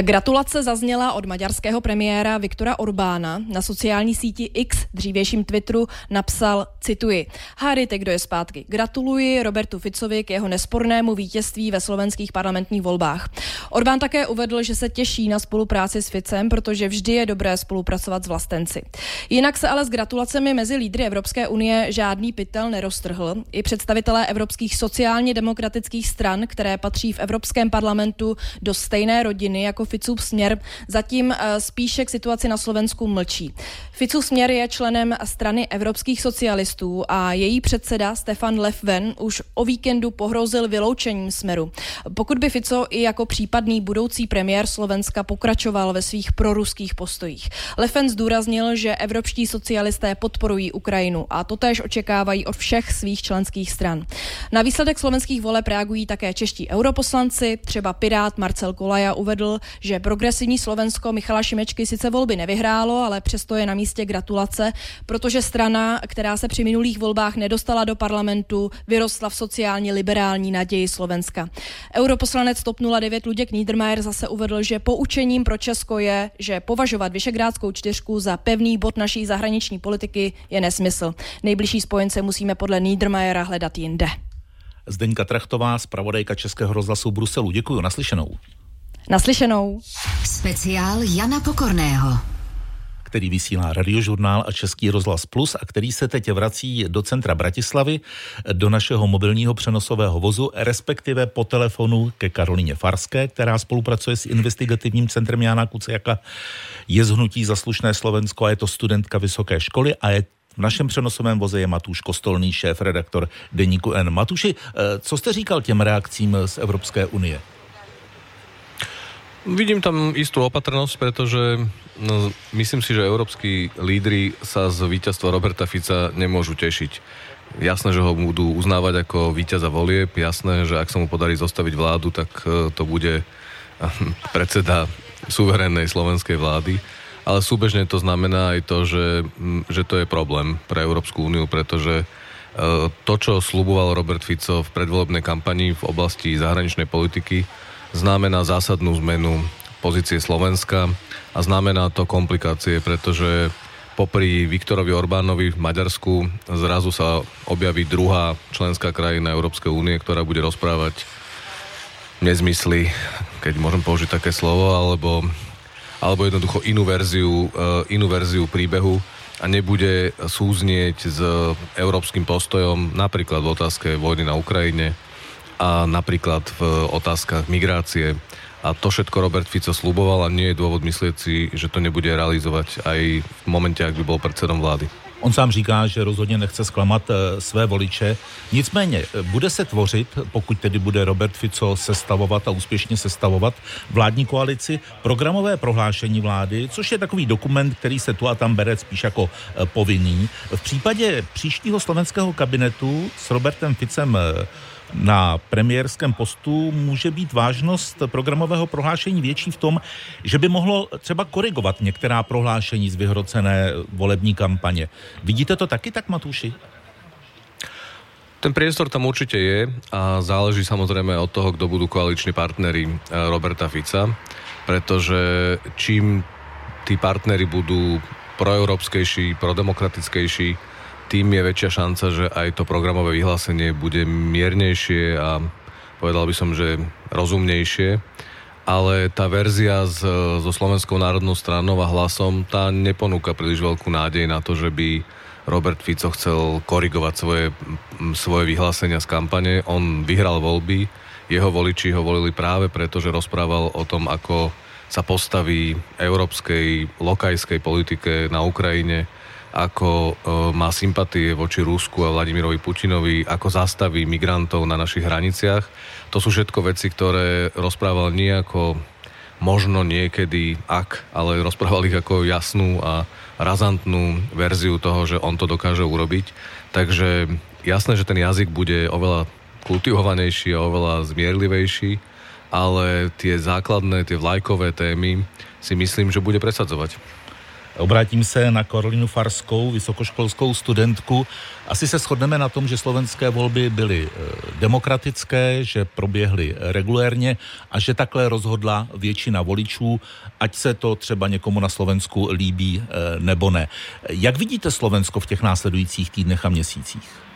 Gratulace zazněla od maďarského premiéra Viktora Orbána. Na sociální síti X, dřívějším Twitteru, napsal, cituji, Hádejte, kdo je zpátky. Gratuluji Robertu Ficovi k jeho nespornému vítězství ve slovenských parlamentních volbách. Orbán také uvedl, že se těší na spolupráci s Ficem, protože vždy je dobré spolupracovat s vlastenci. Jinak se ale s gratulacemi mezi lídry Evropské unie žádný pytel neroztrhl. I představitelé evropských sociálně demokratických stran, které patří v Evropském parlamentu do stejné rodiny, jako Ficův směr, zatím eh, spíše k situaci na Slovensku mlčí. Ficův směr je členem strany evropských socialistů a její předseda Stefan Lefven už o víkendu pohrozil vyloučením směru. Pokud by Fico i jako případný budoucí premiér Slovenska pokračoval ve svých proruských postojích. Lefen zdůraznil, že evropští socialisté podporují Ukrajinu a to též očekávají od všech svých členských stran. Na výsledek slovenských voleb reagují také čeští europoslanci, třeba Pirát Marcel Kolaja uvedl, že progresivní Slovensko Michala Šimečky sice volby nevyhrálo, ale přesto je na místě gratulace, protože strana, která se při minulých volbách nedostala do parlamentu, vyrostla v sociálně liberální naději Slovenska. Europoslanec TOP 09 Luděk Niedermayer zase uvedl, že poučením pro Česko je, že považovat Vyšegrádskou čtyřku za pevný bod naší zahraniční politiky je nesmysl. Nejbližší spojence musíme podle Niedermayera hledat jinde. Zdeňka Trachtová, zpravodajka Českého rozhlasu Bruselu. Děkuji, naslyšenou. Naslyšenou. Speciál Jana Pokorného který vysílá radiožurnál a Český rozhlas Plus a který se teď vrací do centra Bratislavy, do našeho mobilního přenosového vozu, respektive po telefonu ke Karolině Farské, která spolupracuje s investigativním centrem Jana Kuciaka, je zhnutí Zaslušné Slovensko a je to studentka vysoké školy a je v našem přenosovém voze je Matuš Kostolný, šéf redaktor Deníku N. Matuši, eh, co jste říkal těm reakcím z Evropské unie? Vidím tam istú opatrnosť, pretože no, myslím si, že európsky lídry sa z víťazstva Roberta Fica nemôžu tešiť. Jasné, že ho budú uznávať ako víťaza volieb, jasné, že ak sa mu podarí zostaviť vládu, tak e, to bude predseda suverénnej slovenskej vlády. Ale súbežne to znamená aj to, že, že to je problém pre Európsku úniu, pretože e, to, čo sluboval Robert Fico v predvolebnej kampani v oblasti zahraničnej politiky, znamená zásadnú zmenu pozície Slovenska a znamená to komplikácie, pretože popri Viktorovi Orbánovi v Maďarsku zrazu sa objaví druhá členská krajina Európskej únie, ktorá bude rozprávať nezmysly, keď môžem použiť také slovo, alebo, alebo jednoducho inú verziu, eh, inú verziu príbehu a nebude súznieť s európskym postojom napríklad v otázke vojny na Ukrajine, a napríklad v otázkach migrácie. A to všetko Robert Fico sluboval a nie je dôvod myslieť si, že to nebude realizovať aj v momente, ak by bol predsedom vlády. On sám říká, že rozhodně nechce zklamat eh, své voliče. Nicméně eh, bude se tvořit, pokud tedy bude Robert Fico sestavovat a úspěšně sestavovat vládní koalici, programové prohlášení vlády, což je takový dokument, který se tu a tam bere spíš jako eh, povinný. V případě příštího slovenského kabinetu s Robertem Ficem na premiérském postu může být vážnost programového prohlášení větší v tom, že by mohlo třeba korigovat některá prohlášení z vyhrocené volební kampaně. Vidíte to taky tak, Matuši? Ten priestor tam určite je a záleží samozrejme od toho, kto budú koaliční partnery eh, Roberta Fica, pretože čím tí partnery budú proeurópskejší, prodemokratickejší, tým je väčšia šanca, že aj to programové vyhlásenie bude miernejšie a povedal by som, že rozumnejšie. Ale tá verzia z, so Slovenskou národnou stranou a hlasom, tá neponúka príliš veľkú nádej na to, že by Robert Fico chcel korigovať svoje, svoje vyhlásenia z kampane. On vyhral voľby, jeho voliči ho volili práve preto, že rozprával o tom, ako sa postaví európskej, lokajskej politike na Ukrajine, ako e, má sympatie voči Rusku a Vladimirovi Putinovi, ako zastaví migrantov na našich hraniciach. To sú všetko veci, ktoré rozprával nejako možno niekedy, ak, ale rozprával ich ako jasnú a razantnú verziu toho, že on to dokáže urobiť. Takže jasné, že ten jazyk bude oveľa kultivovanejší a oveľa zmierlivejší, ale tie základné, tie vlajkové témy si myslím, že bude presadzovať. Obrátím se na Karolinu Farskou, vysokoškolskou studentku. Asi se shodneme na tom, že slovenské volby byly e, demokratické, že proběhly regulérně a že takhle rozhodla většina voličů, ať se to třeba někomu na Slovensku líbí e, nebo ne. Jak vidíte Slovensko v těch následujících týdnech a měsících?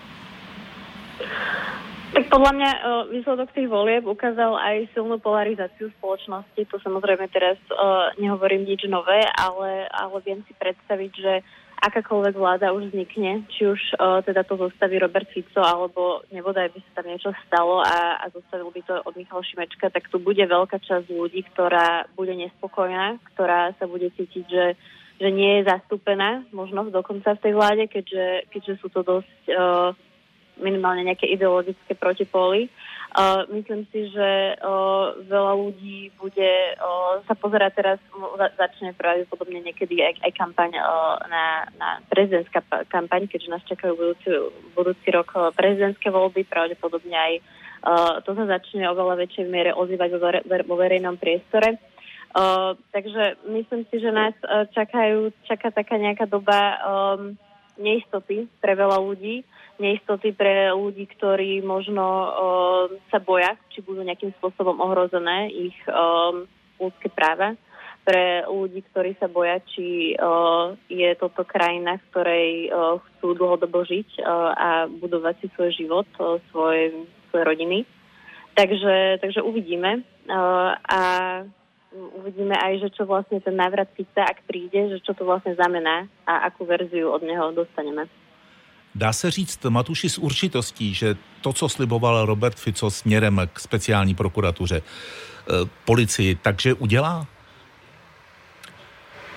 Tak podľa mňa uh, výsledok tých volieb ukázal aj silnú polarizáciu spoločnosti. To samozrejme teraz uh, nehovorím nič nové, ale, ale viem si predstaviť, že akákoľvek vláda už vznikne, či už uh, teda to zostaví Robert Fico, alebo nebodaj by sa tam niečo stalo a, a zostavil by to od Michal Šimečka, tak tu bude veľká časť ľudí, ktorá bude nespokojná, ktorá sa bude cítiť, že že nie je zastúpená možno dokonca v tej vláde, keďže, keďže sú to dosť uh, minimálne nejaké ideologické protipóly. Uh, myslím si, že uh, veľa ľudí bude uh, sa pozerať teraz, za, začne pravdepodobne niekedy aj, aj kampaň uh, na, na prezidentská kampaň, keďže nás čakajú budúci, budúci rok prezidentské voľby, pravdepodobne aj uh, to sa začne oveľa väčšej miere ozývať vo, vere, vo verejnom priestore. Uh, takže myslím si, že nás uh, čakajú, čaká taká nejaká doba um, neistoty pre veľa ľudí neistoty pre ľudí, ktorí možno uh, sa boja, či budú nejakým spôsobom ohrozené ich um, ľudské práva. Pre ľudí, ktorí sa boja, či uh, je toto krajina, v ktorej uh, chcú dlhodobo žiť uh, a budovať si svoj život, uh, svoje, svoje rodiny. Takže, takže uvidíme. Uh, a uvidíme aj, že čo vlastne ten návrat Fica, ak príde, že čo to vlastne znamená a akú verziu od neho dostaneme. Dá se říct, Matuši, s určitostí, že to, co sliboval Robert Fico směrem k speciální prokuratuře, eh, policii, takže udělá?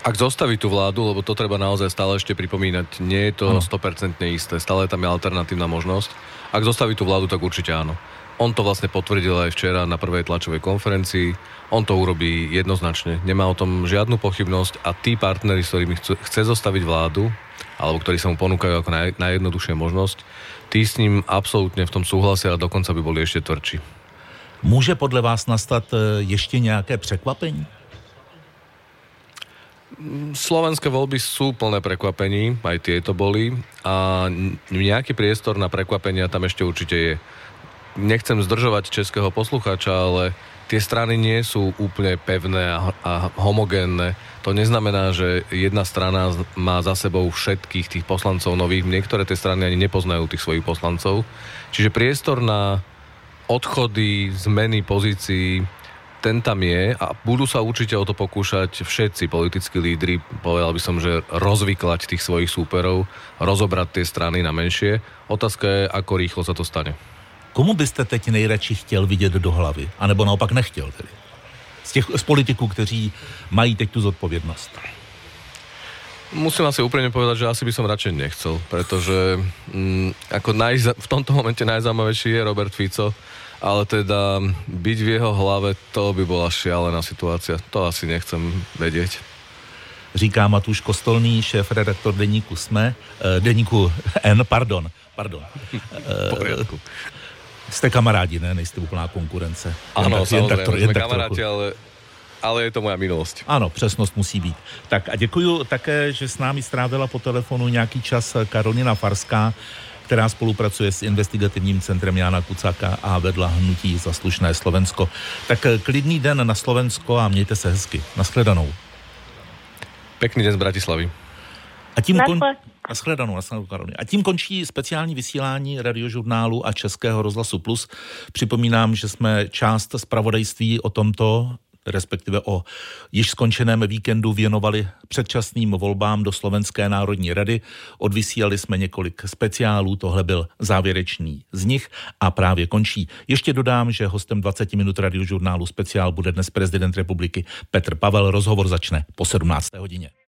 Ak zostaví tú vládu, lebo to treba naozaj stále ešte pripomínať, nie je to ano. 100% isté, stále tam je alternatívna možnosť. Ak zostaví tú vládu, tak určite áno. On to vlastne potvrdil aj včera na prvej tlačovej konferencii. On to urobí jednoznačne. Nemá o tom žiadnu pochybnosť a tí partnery, s ktorými chce zostaviť vládu, alebo ktorí sa mu ponúkajú ako naj, najjednoduchšia možnosť, tí s ním absolútne v tom súhlasia a dokonca by boli ešte tvrdší. Může podle vás nastat e, ještě nějaké překvapení? Slovenské voľby sú plné prekvapení, aj tieto boli a nejaký priestor na prekvapenia tam ešte určite je. Nechcem zdržovať českého poslucháča, ale tie strany nie sú úplne pevné a, a homogénne. To neznamená, že jedna strana má za sebou všetkých tých poslancov nových. Niektoré tie strany ani nepoznajú tých svojich poslancov. Čiže priestor na odchody, zmeny pozícií, ten tam je a budú sa určite o to pokúšať všetci politickí lídry, povedal by som, že rozvyklať tých svojich súperov, rozobrať tie strany na menšie. Otázka je, ako rýchlo sa to stane. Komu byste teď nejradši chtěl vidět do hlavy? A nebo naopak nechtěl tedy? Z, těch, z politiků, kteří mají teď tu zodpovědnost. Musím asi úprimne povedať, že asi by som radšej nechcel, pretože mm, ako najza- v tomto momente najzaujímavejší je Robert Fico, ale teda byť v jeho hlave, to by bola šialená situácia. To asi nechcem vedieť. Říká Matuš Kostolný, šéf redaktor deníku SME, eh, deníku N, pardon, pardon. Jste kamarádi, ne? Nejste úplná konkurence. Ano, jen tak, jen tak, jen tak kamaráti, trochu. ale, ale je to moja minulosť. Ano, přesnost musí být. Tak a děkuji také, že s námi strávila po telefonu nějaký čas Karolina Farská, která spolupracuje s investigativním centrem Jana Kucaka a vedla hnutí Zaslušné Slovensko. Tak eh, klidný den na Slovensko a mějte se hezky. Naschledanou. Pekný den z Bratislavy. A tím, kon... Naschle. Naschledanou, naschledanou, Karolina. a tím končí speciální vysílání radiožurnálu a Českého rozhlasu Plus. Připomínám, že jsme část zpravodajství o tomto respektive o již skončeném víkendu věnovali předčasným volbám do Slovenské národní rady. Odvysílali jsme několik speciálů, tohle byl závěrečný z nich a právě končí. Ještě dodám, že hostem 20 minut radiožurnálu speciál bude dnes prezident republiky Petr Pavel. Rozhovor začne po 17. hodině.